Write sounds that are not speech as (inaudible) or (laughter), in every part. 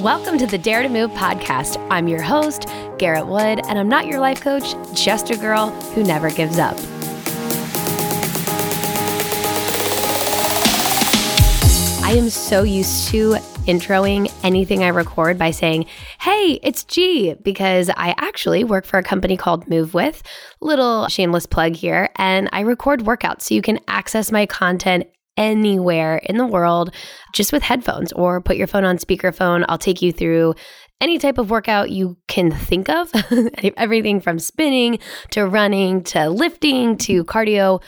Welcome to the Dare to Move podcast. I'm your host, Garrett Wood, and I'm not your life coach, just a girl who never gives up. I am so used to introing anything I record by saying, Hey, it's G, because I actually work for a company called Move With. Little shameless plug here. And I record workouts so you can access my content anywhere in the world just with headphones or put your phone on speakerphone. I'll take you through any type of workout you can think of (laughs) everything from spinning to running to lifting to cardio,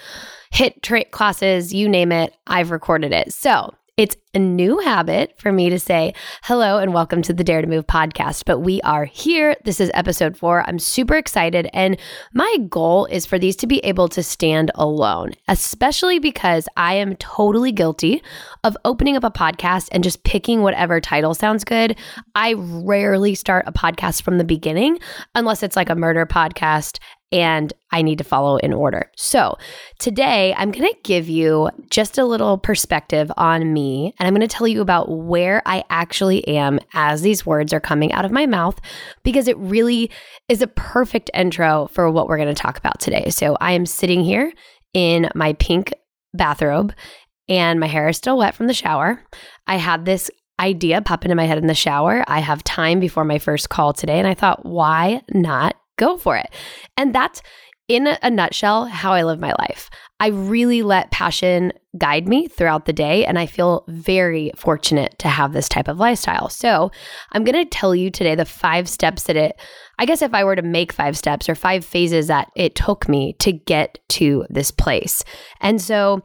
HIIT tra- classes, you name it, I've recorded it. So, it's a new habit for me to say hello and welcome to the Dare to Move podcast, but we are here. This is episode four. I'm super excited. And my goal is for these to be able to stand alone, especially because I am totally guilty of opening up a podcast and just picking whatever title sounds good. I rarely start a podcast from the beginning unless it's like a murder podcast and I need to follow in order. So, today I'm going to give you just a little perspective on me, and I'm going to tell you about where I actually am as these words are coming out of my mouth because it really is a perfect intro for what we're going to talk about today. So, I am sitting here in my pink bathrobe and my hair is still wet from the shower. I had this idea pop into my head in the shower. I have time before my first call today, and I thought, why not go for it. And that's in a nutshell how I live my life. I really let passion guide me throughout the day, and I feel very fortunate to have this type of lifestyle. So, I'm going to tell you today the five steps that it, I guess, if I were to make five steps or five phases that it took me to get to this place. And so,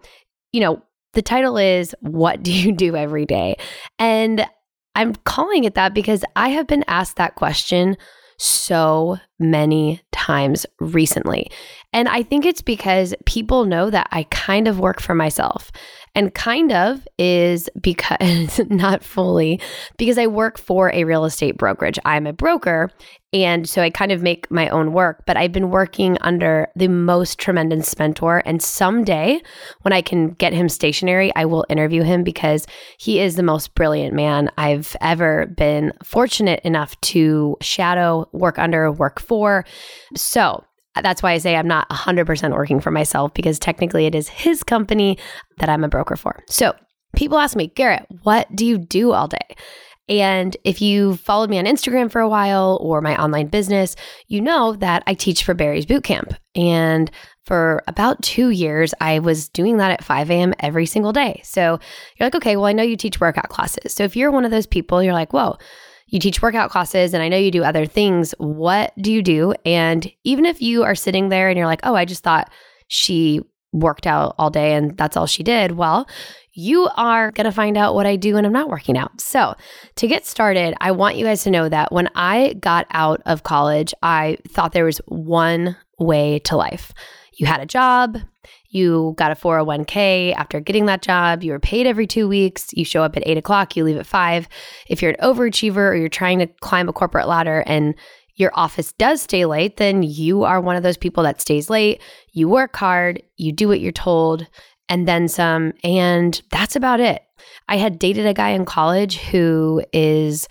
you know, the title is What Do You Do Every Day? And I'm calling it that because I have been asked that question so many times recently. And I think it's because people know that I kind of work for myself. And kind of is because, (laughs) not fully, because I work for a real estate brokerage. I'm a broker. And so I kind of make my own work, but I've been working under the most tremendous mentor. And someday, when I can get him stationary, I will interview him because he is the most brilliant man I've ever been fortunate enough to shadow, work under, work for. So that's why I say I'm not 100% working for myself because technically it is his company that I'm a broker for. So people ask me, Garrett, what do you do all day? And if you followed me on Instagram for a while or my online business, you know that I teach for Barry's Bootcamp. And for about two years, I was doing that at 5 a.m. every single day. So you're like, okay, well, I know you teach workout classes. So if you're one of those people, you're like, whoa, you teach workout classes and I know you do other things. What do you do? And even if you are sitting there and you're like, oh, I just thought she worked out all day and that's all she did, well, you are going to find out what I do when I'm not working out. So, to get started, I want you guys to know that when I got out of college, I thought there was one way to life. You had a job, you got a 401k after getting that job, you were paid every two weeks, you show up at eight o'clock, you leave at five. If you're an overachiever or you're trying to climb a corporate ladder and your office does stay late, then you are one of those people that stays late. You work hard, you do what you're told, and then some. And that's about it. I had dated a guy in college who is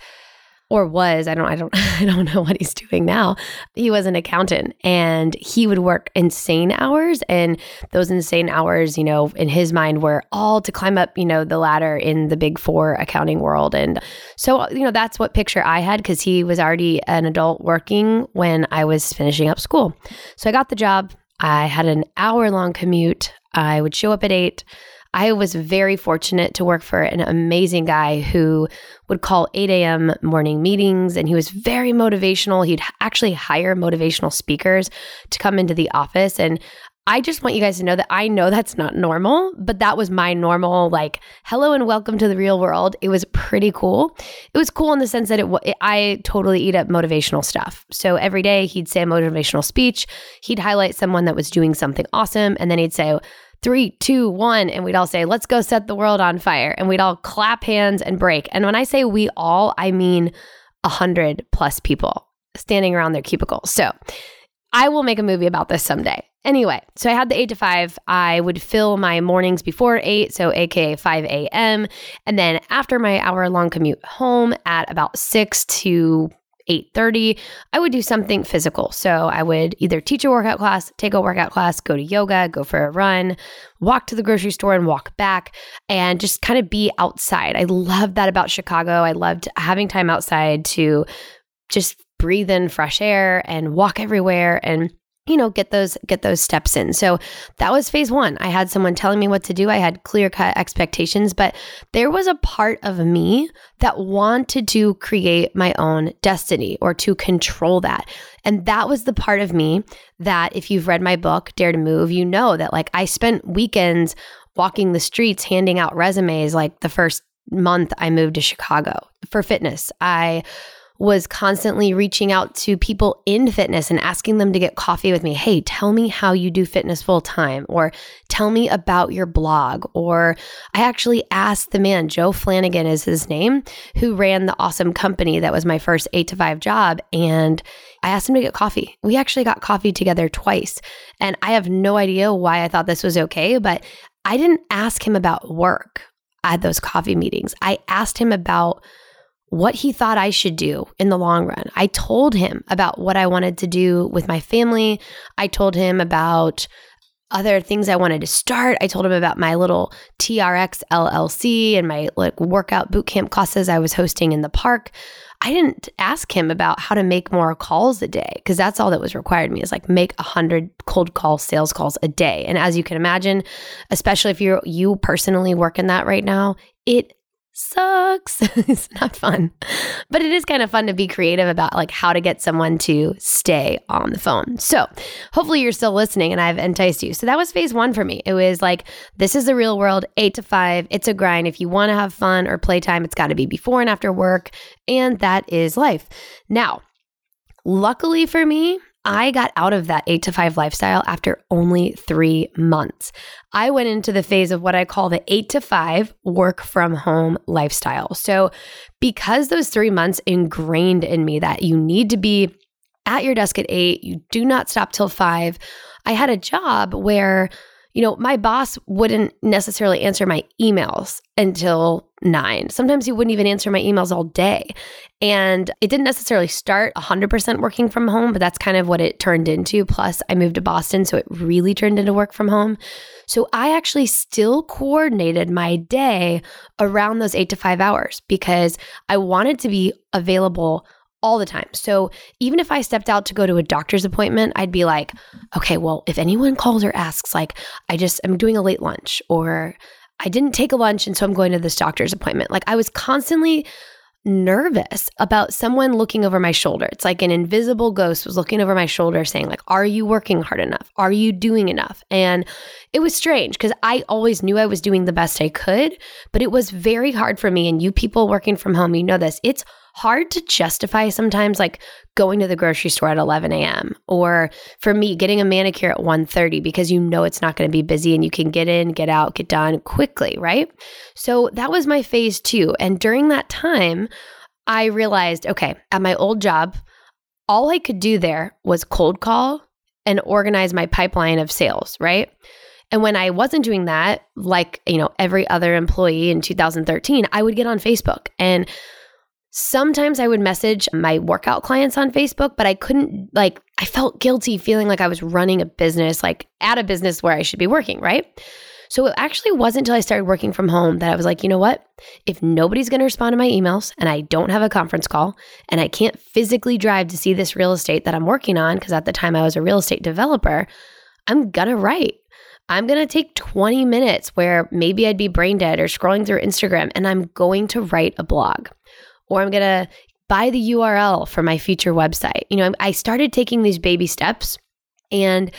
or was I don't I don't (laughs) I don't know what he's doing now. He was an accountant and he would work insane hours and those insane hours, you know, in his mind were all to climb up, you know, the ladder in the big 4 accounting world and so you know that's what picture I had cuz he was already an adult working when I was finishing up school. So I got the job. I had an hour long commute. I would show up at 8 I was very fortunate to work for an amazing guy who would call 8 a.m. morning meetings and he was very motivational. He'd actually hire motivational speakers to come into the office. And I just want you guys to know that I know that's not normal, but that was my normal, like, hello and welcome to the real world. It was pretty cool. It was cool in the sense that it, it, I totally eat up motivational stuff. So every day he'd say a motivational speech, he'd highlight someone that was doing something awesome, and then he'd say, three, two, one, and we'd all say, let's go set the world on fire. And we'd all clap hands and break. And when I say we all, I mean a hundred plus people standing around their cubicles. So I will make a movie about this someday. Anyway, so I had the eight to five. I would fill my mornings before eight, so AKA 5 a.m. And then after my hour long commute home at about six to 8:30, I would do something physical. So I would either teach a workout class, take a workout class, go to yoga, go for a run, walk to the grocery store and walk back and just kind of be outside. I love that about Chicago. I loved having time outside to just breathe in fresh air and walk everywhere and you know get those get those steps in. So that was phase one. I had someone telling me what to do. I had clear cut expectations but there was a part of me that wanted to create my own destiny or to control that. And that was the part of me that if you've read my book dare to move you know that like i spent weekends walking the streets handing out resumes like the first month i moved to chicago for fitness. I was constantly reaching out to people in fitness and asking them to get coffee with me. Hey, tell me how you do fitness full time, or tell me about your blog. Or I actually asked the man, Joe Flanagan is his name, who ran the awesome company that was my first eight to five job. And I asked him to get coffee. We actually got coffee together twice. And I have no idea why I thought this was okay, but I didn't ask him about work at those coffee meetings. I asked him about what he thought I should do in the long run. I told him about what I wanted to do with my family. I told him about other things I wanted to start. I told him about my little TRX LLC and my like workout boot camp classes I was hosting in the park. I didn't ask him about how to make more calls a day because that's all that was required me is like make a hundred cold call sales calls a day. And as you can imagine, especially if you're you personally work in that right now, it sucks. (laughs) it's not fun. But it is kind of fun to be creative about like how to get someone to stay on the phone. So, hopefully you're still listening and I've enticed you. So that was phase 1 for me. It was like this is the real world, 8 to 5. It's a grind. If you want to have fun or playtime, it's got to be before and after work, and that is life. Now, luckily for me, I got out of that eight to five lifestyle after only three months. I went into the phase of what I call the eight to five work from home lifestyle. So, because those three months ingrained in me that you need to be at your desk at eight, you do not stop till five, I had a job where you know, my boss wouldn't necessarily answer my emails until nine. Sometimes he wouldn't even answer my emails all day. And it didn't necessarily start 100% working from home, but that's kind of what it turned into. Plus, I moved to Boston, so it really turned into work from home. So I actually still coordinated my day around those eight to five hours because I wanted to be available all the time. So even if I stepped out to go to a doctor's appointment, I'd be like, okay, well, if anyone calls or asks, like, I just, I'm doing a late lunch or I didn't take a lunch and so I'm going to this doctor's appointment. Like I was constantly nervous about someone looking over my shoulder. It's like an invisible ghost was looking over my shoulder saying like, "Are you working hard enough? Are you doing enough?" And it was strange because I always knew I was doing the best I could, but it was very hard for me and you people working from home, you know this. It's hard to justify sometimes like going to the grocery store at 11 a.m. or for me getting a manicure at 1.30 because you know it's not going to be busy and you can get in, get out, get done quickly, right? So that was my phase two. And during that time, I realized, okay, at my old job, all I could do there was cold call and organize my pipeline of sales, right? And when I wasn't doing that, like, you know, every other employee in 2013, I would get on Facebook and Sometimes I would message my workout clients on Facebook, but I couldn't, like, I felt guilty feeling like I was running a business, like at a business where I should be working, right? So it actually wasn't until I started working from home that I was like, you know what? If nobody's going to respond to my emails and I don't have a conference call and I can't physically drive to see this real estate that I'm working on, because at the time I was a real estate developer, I'm going to write. I'm going to take 20 minutes where maybe I'd be brain dead or scrolling through Instagram and I'm going to write a blog or I'm going to buy the URL for my future website. You know, I started taking these baby steps and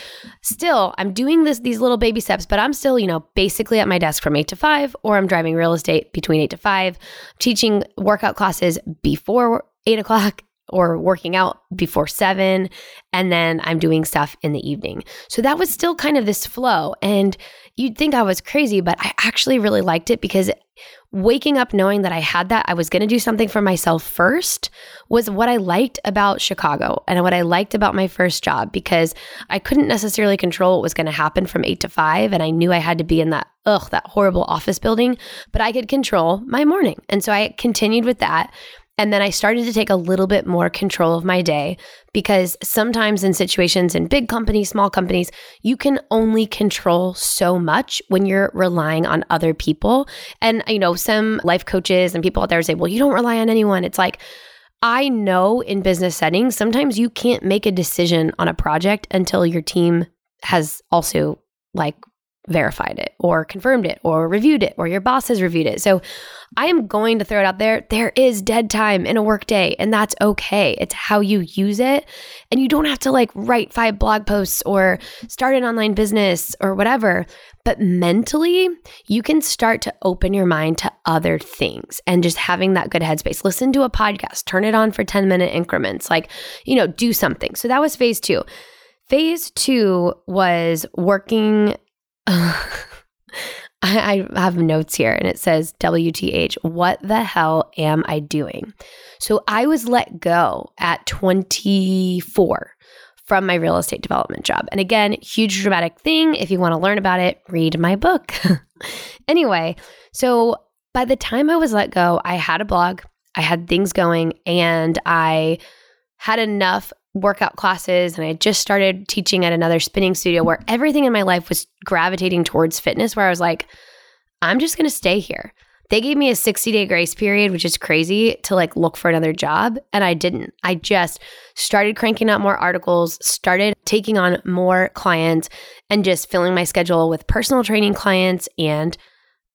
still I'm doing this these little baby steps, but I'm still, you know, basically at my desk from 8 to 5 or I'm driving real estate between 8 to 5, teaching workout classes before 8 o'clock or working out before seven. And then I'm doing stuff in the evening. So that was still kind of this flow. And you'd think I was crazy, but I actually really liked it because waking up knowing that I had that, I was going to do something for myself first, was what I liked about Chicago and what I liked about my first job because I couldn't necessarily control what was going to happen from eight to five. And I knew I had to be in that, ugh, that horrible office building, but I could control my morning. And so I continued with that. And then I started to take a little bit more control of my day because sometimes in situations in big companies, small companies, you can only control so much when you're relying on other people. And, you know, some life coaches and people out there say, well, you don't rely on anyone. It's like, I know in business settings, sometimes you can't make a decision on a project until your team has also like verified it or confirmed it or reviewed it or your boss has reviewed it. So I am going to throw it out there. There is dead time in a workday and that's okay. It's how you use it. And you don't have to like write five blog posts or start an online business or whatever. But mentally, you can start to open your mind to other things and just having that good headspace. Listen to a podcast, turn it on for 10 minute increments, like, you know, do something. So that was phase two. Phase two was working (laughs) I, have notes here and it says WTH, what the hell am I doing? So I was let go at 24 from my real estate development job. And again, huge dramatic thing. If you want to learn about it, read my book. (laughs) anyway, so by the time I was let go, I had a blog, I had things going, and I had enough workout classes and I just started teaching at another spinning studio where everything in my life was gravitating towards fitness where I was like I'm just going to stay here. They gave me a 60 day grace period, which is crazy to like look for another job. And I didn't. I just started cranking out more articles, started taking on more clients, and just filling my schedule with personal training clients and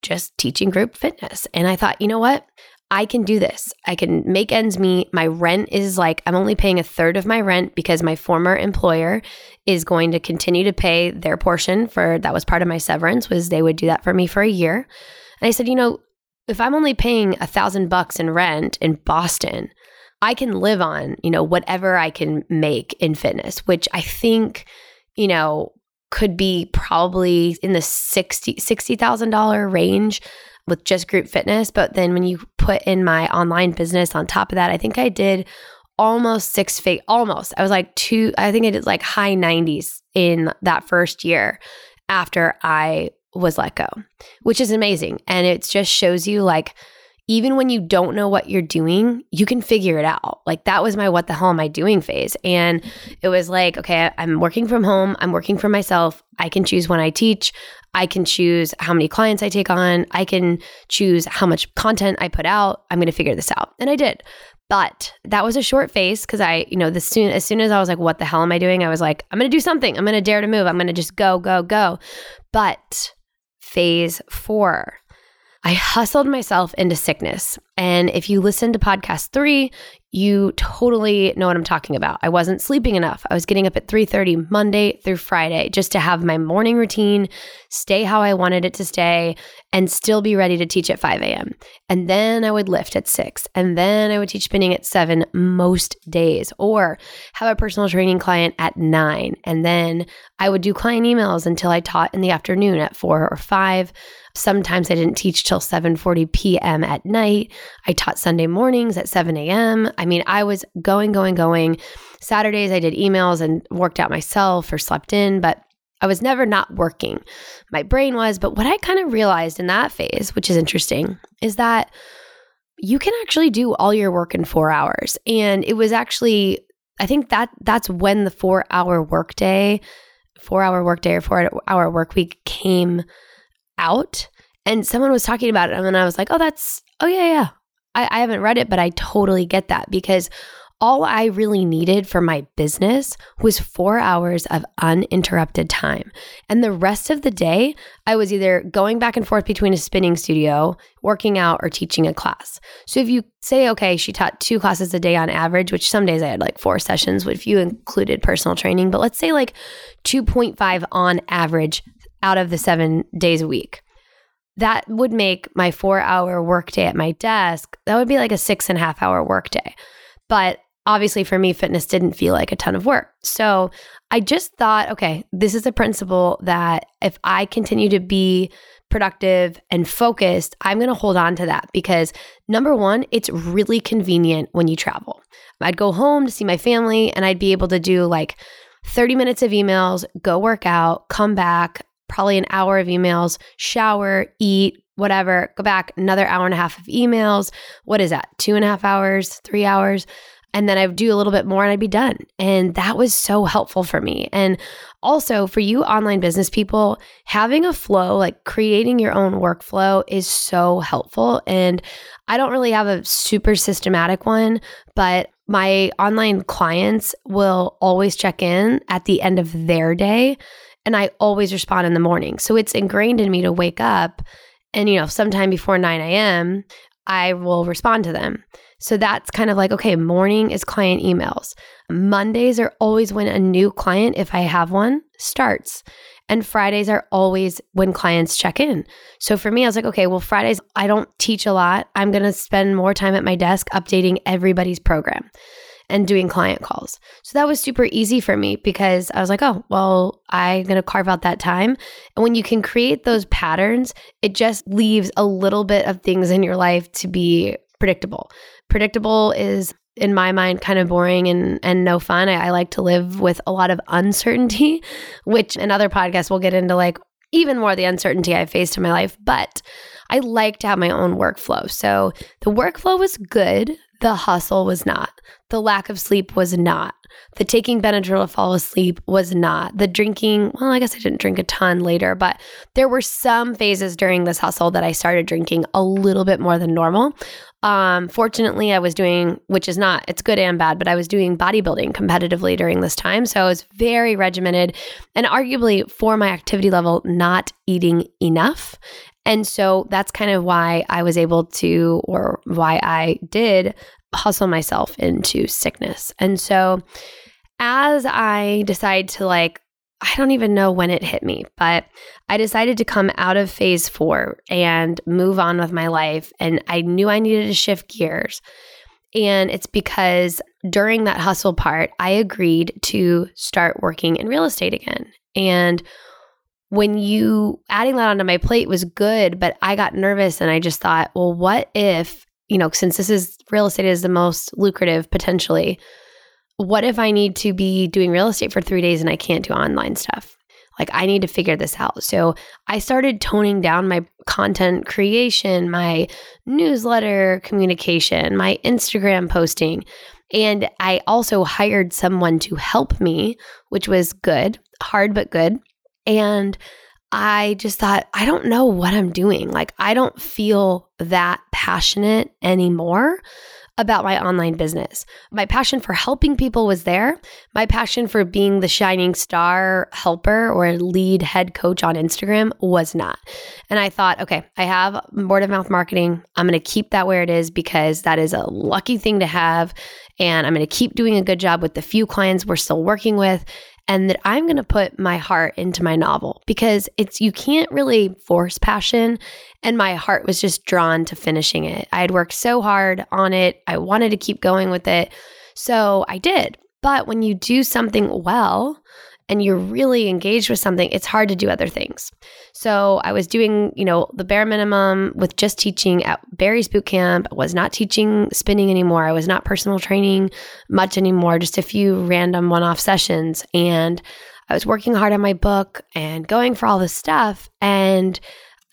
just teaching group fitness. And I thought, you know what? I can do this. I can make ends meet. My rent is like, I'm only paying a third of my rent because my former employer is going to continue to pay their portion for that was part of my severance was they would do that for me for a year. And I said, you know, if I'm only paying a thousand bucks in rent in Boston, I can live on, you know, whatever I can make in fitness, which I think, you know, could be probably in the 60 $60,000 range with just group fitness. But then when you put in my online business on top of that, I think I did almost six feet, almost. I was like two, I think I did like high 90s in that first year after I was let go, which is amazing. And it just shows you like, even when you don't know what you're doing, you can figure it out. Like that was my what the hell am I doing phase. And it was like, okay, I'm working from home, I'm working for myself. I can choose when I teach. I can choose how many clients I take on. I can choose how much content I put out. I'm going to figure this out. And I did. But that was a short phase because I, you know, the soon as soon as I was like, what the hell am I doing? I was like, I'm gonna do something. I'm gonna dare to move. I'm gonna just go, go, go. But phase four I hustled myself into sickness. And if you listen to podcast three, you totally know what I'm talking about. I wasn't sleeping enough. I was getting up at 3:30 Monday through Friday just to have my morning routine, stay how I wanted it to stay, and still be ready to teach at 5 a.m. And then I would lift at six, and then I would teach spinning at seven most days, or have a personal training client at nine, and then I would do client emails until I taught in the afternoon at four or five. Sometimes I didn't teach till 7:40 p.m. at night. I taught Sunday mornings at 7 a.m. I mean, I was going, going, going. Saturdays I did emails and worked out myself or slept in, but I was never not working. My brain was, but what I kind of realized in that phase, which is interesting, is that you can actually do all your work in 4 hours. And it was actually I think that that's when the 4-hour workday, 4-hour workday or 4-hour work week came out and someone was talking about it and then I was like, oh, that's, oh, yeah, yeah. I, I haven't read it, but I totally get that because all I really needed for my business was four hours of uninterrupted time. And the rest of the day, I was either going back and forth between a spinning studio, working out, or teaching a class. So if you say, okay, she taught two classes a day on average, which some days I had like four sessions, if you included personal training, but let's say like 2.5 on average out of the seven days a week. That would make my four hour workday at my desk, that would be like a six and a half hour workday. But obviously for me, fitness didn't feel like a ton of work. So I just thought, okay, this is a principle that if I continue to be productive and focused, I'm going to hold on to that because number one, it's really convenient when you travel. I'd go home to see my family and I'd be able to do like 30 minutes of emails, go work out, come back, probably an hour of emails, shower, eat, whatever, go back, another hour and a half of emails. What is that? Two and a half hours, three hours? and then I would do a little bit more and I'd be done. And that was so helpful for me. And also for you online business people, having a flow, like creating your own workflow is so helpful. And I don't really have a super systematic one, but my online clients will always check in at the end of their day. And I always respond in the morning. So it's ingrained in me to wake up and, you know, sometime before 9 a.m., I will respond to them. So that's kind of like, okay, morning is client emails. Mondays are always when a new client, if I have one, starts. And Fridays are always when clients check in. So for me, I was like, okay, well, Fridays, I don't teach a lot. I'm going to spend more time at my desk updating everybody's program and doing client calls. So that was super easy for me because I was like, oh, well, I'm going to carve out that time. And when you can create those patterns, it just leaves a little bit of things in your life to be predictable predictable is in my mind kind of boring and and no fun. I, I, like to live with a lot of uncertainty, (laughs) which in other podcasts we'll get into like even more the uncertainty I faced in my life. But I like to have my own workflow. So the workflow was good. The hustle was not. The lack of sleep was not. The taking Benadryl to fall asleep was not. The drinking, well, I guess I didn't drink a ton later, but there were some phases during this hustle that I started drinking a little bit more than normal. Um, fortunately, I was doing, which is not, it's good and bad, but I was doing bodybuilding competitively during this time. So I was very regimented and arguably for my activity level, not eating enough. And so that's kind of why I was able to, or why I did hustle myself into sickness. And so as I decide to like, I don't even know when it hit me, but I decided to come out of phase four and move on with my life. And I knew I needed to shift gears. And it's because during that hustle part, I agreed to start working in real estate again. And when you adding that onto my plate was good, but I got nervous and I just thought, well, what if, you know, since this is real estate is the most lucrative potentially, what if I need to be doing real estate for three days and I can't do online stuff? Like, I need to figure this out. So, I started toning down my content creation, my newsletter communication, my Instagram posting. And I also hired someone to help me, which was good, hard but good. And I just thought, I don't know what I'm doing. Like, I don't feel that passionate anymore about my online business. My passion for helping people was there. My passion for being the shining star helper or lead head coach on Instagram was not. And I thought, okay, I have word of mouth marketing. I'm going to keep that where it is because that is a lucky thing to have. And I'm going to keep doing a good job with the few clients we're still working with and that I'm going to put my heart into my novel because it's you can't really force passion and my heart was just drawn to finishing it. I had worked so hard on it. I wanted to keep going with it. So I did. But when you do something well, and you're really engaged with something, it's hard to do other things. So I was doing, you know, the bare minimum with just teaching at Barry's boot camp. I was not teaching spinning anymore. I was not personal training much anymore, just a few random one-off sessions. And I was working hard on my book and going for all this stuff. And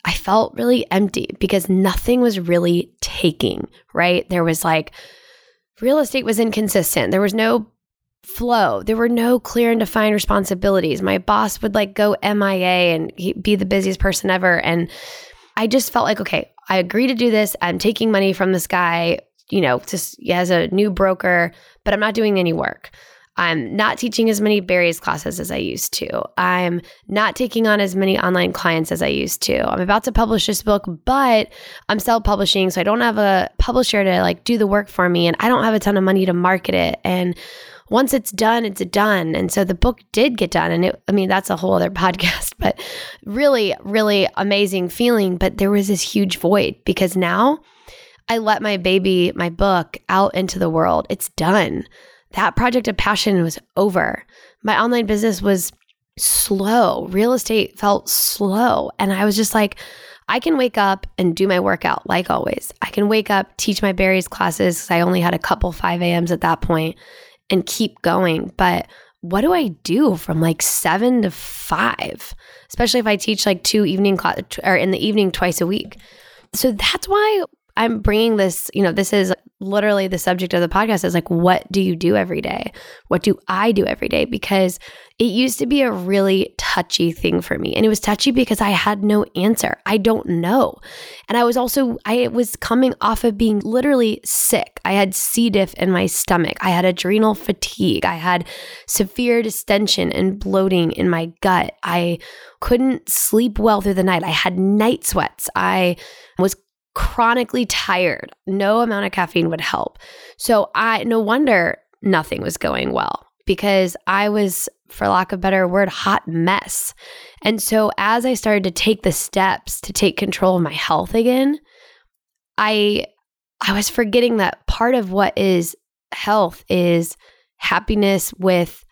I felt really empty because nothing was really taking, right? There was like, real estate was inconsistent. There was no flow. There were no clear and defined responsibilities. My boss would like go MIA and be the busiest person ever. And I just felt like, okay, I agree to do this. I'm taking money from this guy, you know, just as a new broker, but I'm not doing any work. I'm not teaching as many Barry's classes as I used to. I'm not taking on as many online clients as I used to. I'm about to publish this book, but I'm self publishing. So I don't have a publisher to like do the work for me. And I don't have a ton of money to market it. And once it's done, it's done. And so the book did get done. And it, I mean, that's a whole other (laughs) podcast, but really, really amazing feeling. But there was this huge void because now I let my baby, my book out into the world. It's done. That project of passion was over. My online business was slow. Real estate felt slow. And I was just like, I can wake up and do my workout like always. I can wake up, teach my Barry's classes because I only had a couple 5 a.m.s at that point and keep going. But what do I do from like seven to five, especially if I teach like two evening class or in the evening twice a week? So that's why I'm bringing this, you know, this is literally the subject of the podcast is like, what do you do every day? What do I do every day? Because it used to be a really touchy thing for me. And it was touchy because I had no answer. I don't know. And I was also, I was coming off of being literally sick. I had C. diff in my stomach. I had adrenal fatigue. I had severe distension and bloating in my gut. I couldn't sleep well through the night. I had night sweats. I was chronically tired. No amount of caffeine would help. So I no wonder nothing was going well because I was for lack of a better word hot mess. And so as I started to take the steps to take control of my health again, I I was forgetting that part of what is health is happiness with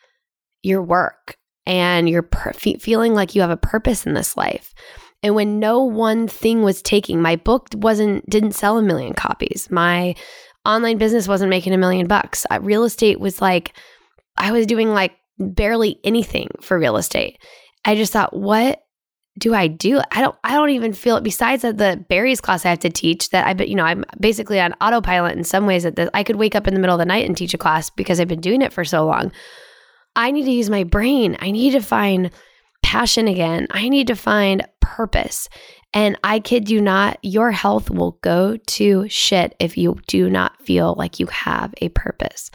your work and your per- feeling like you have a purpose in this life. And when no one thing was taking, my book wasn't didn't sell a million copies. My online business wasn't making a million bucks. Uh, real estate was like I was doing like barely anything for real estate. I just thought, what do I do? I don't I don't even feel it besides the Barry's class I have to teach that I but you know I'm basically on autopilot in some ways that I could wake up in the middle of the night and teach a class because I've been doing it for so long. I need to use my brain. I need to find passion again. I need to find purpose. And I kid you not, your health will go to shit if you do not feel like you have a purpose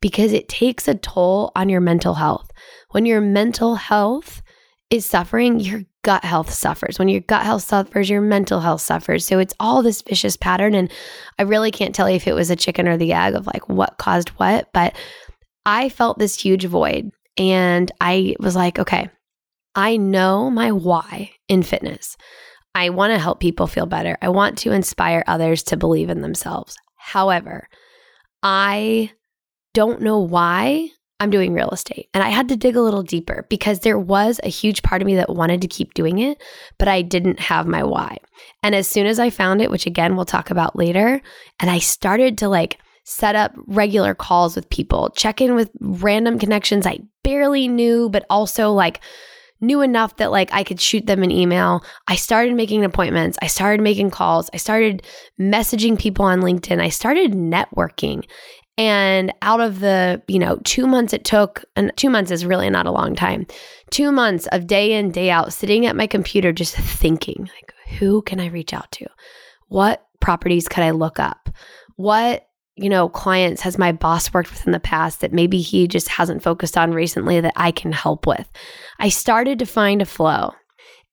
because it takes a toll on your mental health. When your mental health is suffering, your gut health suffers. When your gut health suffers, your mental health suffers. So it's all this vicious pattern. And I really can't tell you if it was a chicken or the egg of like what caused what, but I felt this huge void. And I was like, okay, I know my why in fitness. I want to help people feel better. I want to inspire others to believe in themselves. However, I don't know why I'm doing real estate. And I had to dig a little deeper because there was a huge part of me that wanted to keep doing it, but I didn't have my why. And as soon as I found it, which again we'll talk about later, and I started to like set up regular calls with people, check in with random connections I barely knew, but also like knew enough that like I could shoot them an email. I started making appointments. I started making calls. I started messaging people on LinkedIn. I started networking. And out of the, you know, two months it took, and two months is really not a long time, two months of day in, day out, sitting at my computer, just thinking, like, who can I reach out to? What properties could I look up? What you know, clients has my boss worked with in the past that maybe he just hasn't focused on recently that I can help with. I started to find a flow.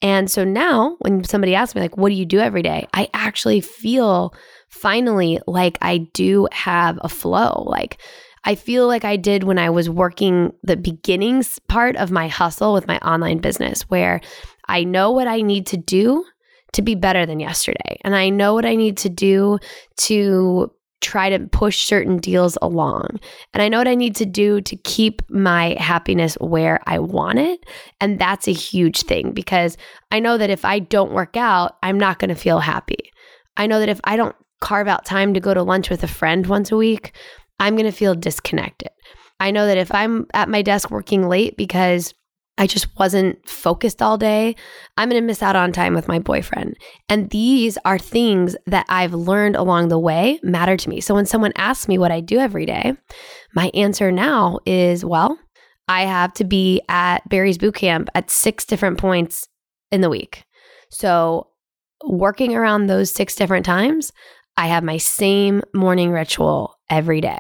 And so now when somebody asks me, like, what do you do every day? I actually feel finally like I do have a flow. Like, I feel like I did when I was working the beginnings part of my hustle with my online business, where I know what I need to do to be better than yesterday. And I know what I need to do to try to push certain deals along. And I know what I need to do to keep my happiness where I want it. And that's a huge thing because I know that if I don't work out, I'm not going to feel happy. I know that if I don't carve out time to go to lunch with a friend once a week, I'm going to feel disconnected. I know that if I'm at my desk working late because I just wasn't focused all day, I'm going to miss out on time with my boyfriend. And these are things that I've learned along the way matter to me. So when someone asks me what I do every day, my answer now is well, I have to be at Barry's boot camp at six different points in the week. So working around those six different times, I have my same morning ritual every day.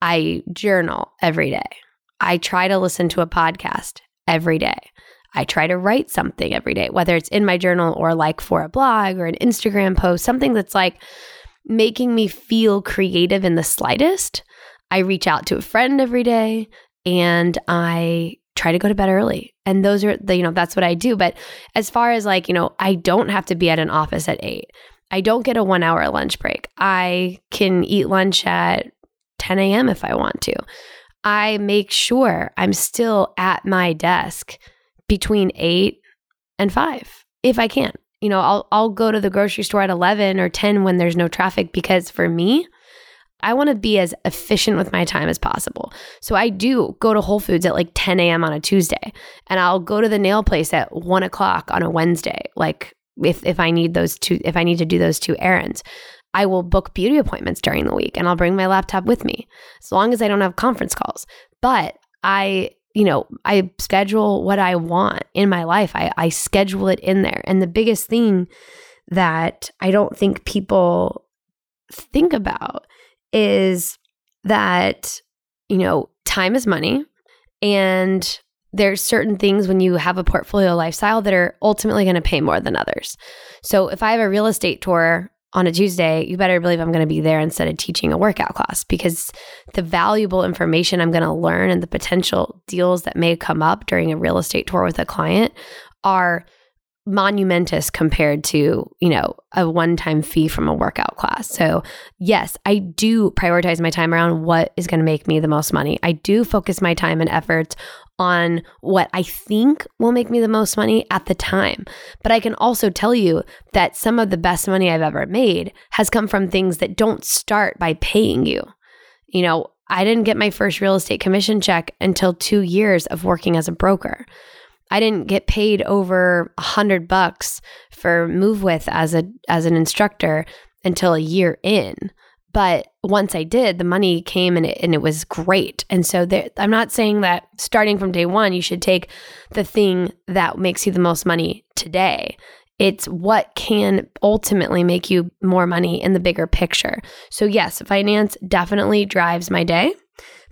I journal every day. I try to listen to a podcast every day. I try to write something every day, whether it's in my journal or like for a blog or an Instagram post, something that's like making me feel creative in the slightest. I reach out to a friend every day and I try to go to bed early. And those are the, you know, that's what I do. But as far as like, you know, I don't have to be at an office at eight. I don't get a one hour lunch break. I can eat lunch at 10 a.m. if I want to. I make sure I'm still at my desk between 8 and 5 if I can. You know, I'll I'll go to the grocery store at 11 or 10 when there's no traffic because for me, I want to be as efficient with my time as possible. So I do go to Whole Foods at like 10 a.m. on a Tuesday, and I'll go to the nail place at one o'clock on a Wednesday. Like if if I need those two, if I need to do those two errands, I will book beauty appointments during the week, and I'll bring my laptop with me as long as I don't have conference calls. But I you know, I schedule what I want in my life. I, I schedule it in there. And the biggest thing that I don't think people think about is that, you know, time is money. And there's certain things when you have a portfolio lifestyle that are ultimately going to pay more than others. So if I have a real estate tour on a Tuesday, you better believe I'm going to be there instead of teaching a workout class because the valuable information I'm going to learn and the potential deals that may come up during a real estate tour with a client are monumentous compared to, you know, a one-time fee from a workout class. So, yes, I do prioritize my time around what is going to make me the most money. I do focus my time and efforts on what I think will make me the most money at the time. But I can also tell you that some of the best money I've ever made has come from things that don't start by paying you. You know, I didn't get my first real estate commission check until 2 years of working as a broker. I didn't get paid over a hundred bucks for Move With as a as an instructor until a year in. But once I did, the money came and it, and it was great. And so there, I'm not saying that starting from day one, you should take the thing that makes you the most money today. It's what can ultimately make you more money in the bigger picture. So, yes, finance definitely drives my day,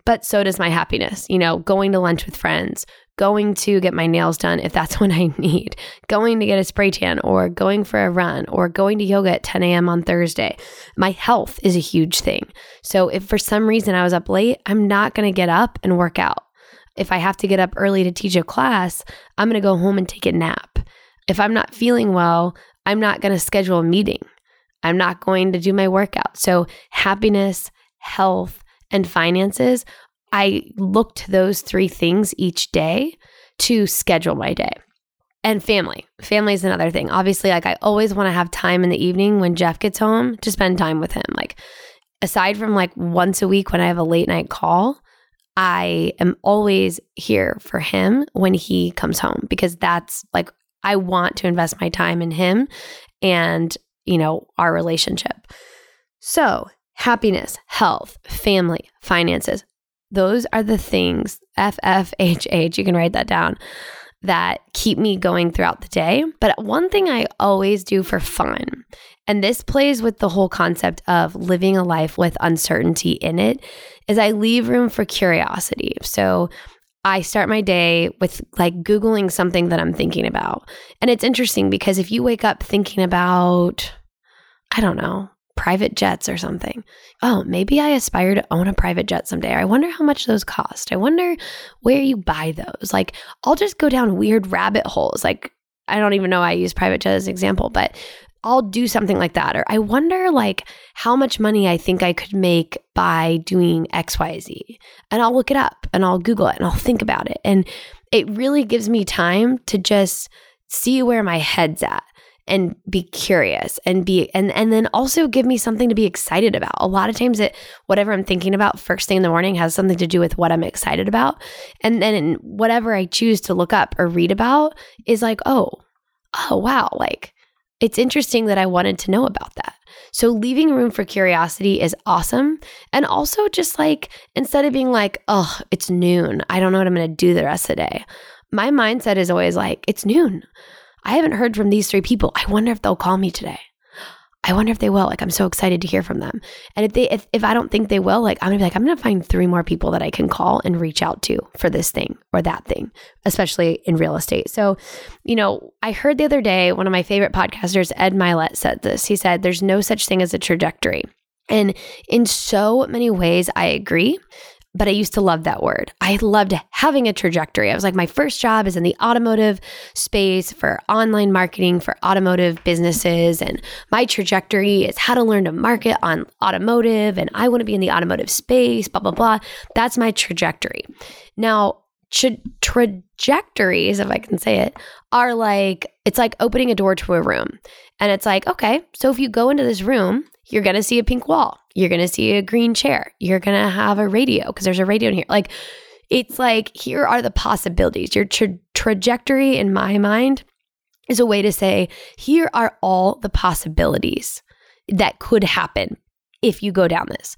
but so does my happiness. You know, going to lunch with friends, going to get my nails done if that's (laughs) what I need, going to get a spray tan, or going for a run, or going to yoga at 10 a.m. on Thursday. My health is a huge thing. So if for some reason I was up late, I'm not going to get up and work out. If I have to get up early to teach a class, I'm going to go home and take a nap. If I'm not feeling well, I'm not going to schedule a meeting. I'm not going to do my workout. So, happiness, health, and finances I look to those three things each day to schedule my day. And family. Family is another thing. Obviously, like I always want to have time in the evening when Jeff gets home to spend time with him. Like, aside from like once a week when I have a late night call, I am always here for him when he comes home because that's like, I want to invest my time in him and, you know, our relationship. So, happiness, health, family, finances, those are the things, FFHH, you can write that down, that keep me going throughout the day. But one thing I always do for fun, and this plays with the whole concept of living a life with uncertainty in it, is I leave room for curiosity. So I start my day with like Googling something that I'm thinking about. And it's interesting because if you wake up thinking about, I don't know, private jets or something. Oh, maybe I aspire to own a private jet someday. I wonder how much those cost. I wonder where you buy those. Like, I'll just go down weird rabbit holes. Like, I don't even know I use private jet as an example, but I'll do something like that. Or I wonder like how much money I think I could make by doing XYZ. And I'll look it up and I'll Google it and I'll think about it. And it really gives me time to just see where my head's at and be curious and be and and then also give me something to be excited about. A lot of times it whatever I'm thinking about first thing in the morning has something to do with what I'm excited about. And then whatever I choose to look up or read about is like, "Oh, oh wow, like it's interesting that I wanted to know about that. So, leaving room for curiosity is awesome. And also, just like instead of being like, oh, it's noon, I don't know what I'm going to do the rest of the day, my mindset is always like, it's noon. I haven't heard from these three people. I wonder if they'll call me today. I wonder if they will. Like, I'm so excited to hear from them. And if they, if, if I don't think they will, like, I'm gonna be like, I'm gonna find three more people that I can call and reach out to for this thing or that thing, especially in real estate. So, you know, I heard the other day one of my favorite podcasters, Ed Mylett, said this. He said, There's no such thing as a trajectory. And in so many ways, I agree. But I used to love that word. I loved having a trajectory. I was like, my first job is in the automotive space for online marketing for automotive businesses. And my trajectory is how to learn to market on automotive. And I want to be in the automotive space, blah, blah, blah. That's my trajectory. Now, tra- trajectories, if I can say it, are like, it's like opening a door to a room. And it's like, okay, so if you go into this room, you're going to see a pink wall. You're going to see a green chair. You're going to have a radio because there's a radio in here. Like, it's like, here are the possibilities. Your tra- trajectory, in my mind, is a way to say, here are all the possibilities that could happen if you go down this.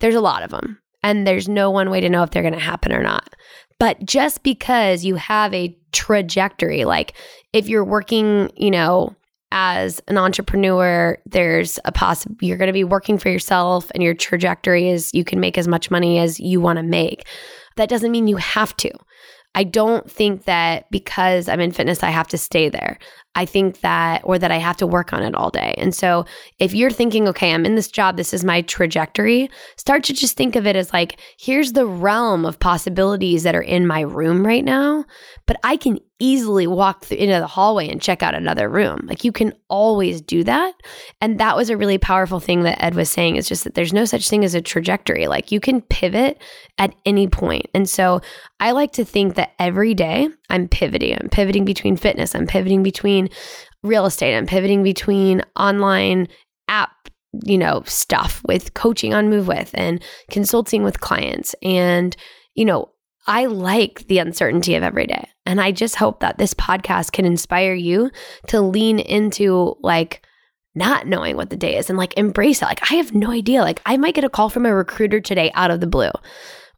There's a lot of them, and there's no one way to know if they're going to happen or not. But just because you have a trajectory, like if you're working, you know, as an entrepreneur, there's a possible you're going to be working for yourself and your trajectory is you can make as much money as you want to make. That doesn't mean you have to. I don't think that because I'm in fitness, I have to stay there. I think that, or that I have to work on it all day. And so if you're thinking, okay, I'm in this job, this is my trajectory, start to just think of it as like, here's the realm of possibilities that are in my room right now, but I can easily walk into the hallway and check out another room. Like you can always do that. And that was a really powerful thing that Ed was saying is just that there's no such thing as a trajectory. Like you can pivot at any point. And so I like to think that every day I'm pivoting. I'm pivoting between fitness, I'm pivoting between real estate, I'm pivoting between online app you know stuff with coaching on MoveWith and consulting with clients and you know I like the uncertainty of every day. And I just hope that this podcast can inspire you to lean into like not knowing what the day is and like embrace it. Like, I have no idea. Like, I might get a call from a recruiter today out of the blue,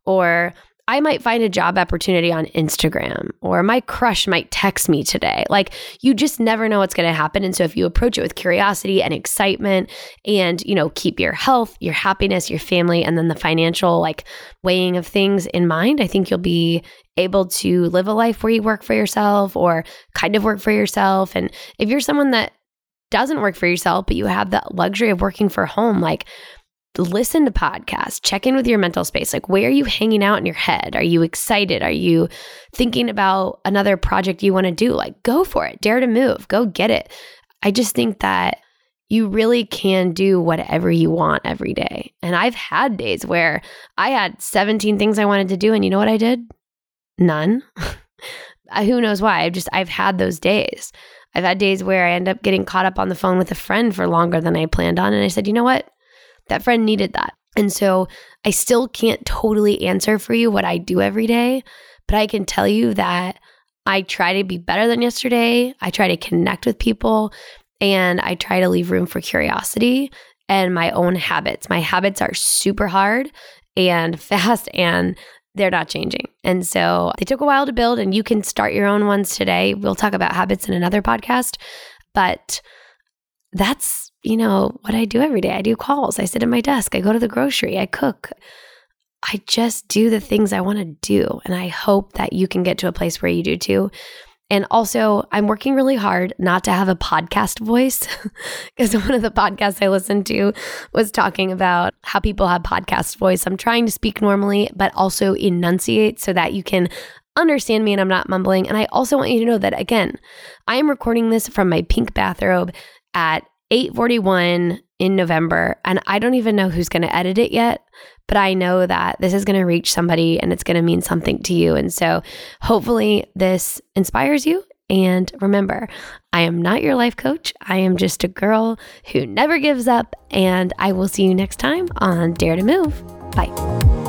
or I might find a job opportunity on Instagram or my crush might text me today. Like you just never know what's going to happen and so if you approach it with curiosity and excitement and you know keep your health, your happiness, your family and then the financial like weighing of things in mind, I think you'll be able to live a life where you work for yourself or kind of work for yourself and if you're someone that doesn't work for yourself but you have the luxury of working for home like listen to podcasts, check in with your mental space. Like, where are you hanging out in your head? Are you excited? Are you thinking about another project you want to do? Like, go for it, dare to move, go get it. I just think that you really can do whatever you want every day. And I've had days where I had 17 things I wanted to do, and you know what I did? None. (laughs) Who knows why? I've just, I've had those days. I've had days where I end up getting caught up on the phone with a friend for longer than I planned on. And I said, you know what? That friend needed that. And so I still can't totally answer for you what I do every day, but I can tell you that I try to be better than yesterday. I try to connect with people and I try to leave room for curiosity and my own habits. My habits are super hard and (laughs) fast and they're not changing. And so they took a while to build and you can start your own ones today. We'll talk about habits in another podcast, but that's you know, what I do every day. I do calls, I sit at my desk, I go to the grocery, I cook. I just do the things I want to do. And I hope that you can get to a place where you do too. And also, I'm working really hard not to have a podcast voice (laughs) because one of the podcasts I listened to was talking about how people have podcast voice. I'm trying to speak normally, but also enunciate so that you can understand me and I'm not mumbling. And I also want you to know that, again, I am recording this from my pink bathrobe at 841 in November, and I don't even know who's going to edit it yet, but I know that this is going to reach somebody and it's going to mean something to you. And so hopefully this inspires you. And remember, I am not your life coach. I am just a girl who never gives up. And I will see you next time on Dare to Move. Bye.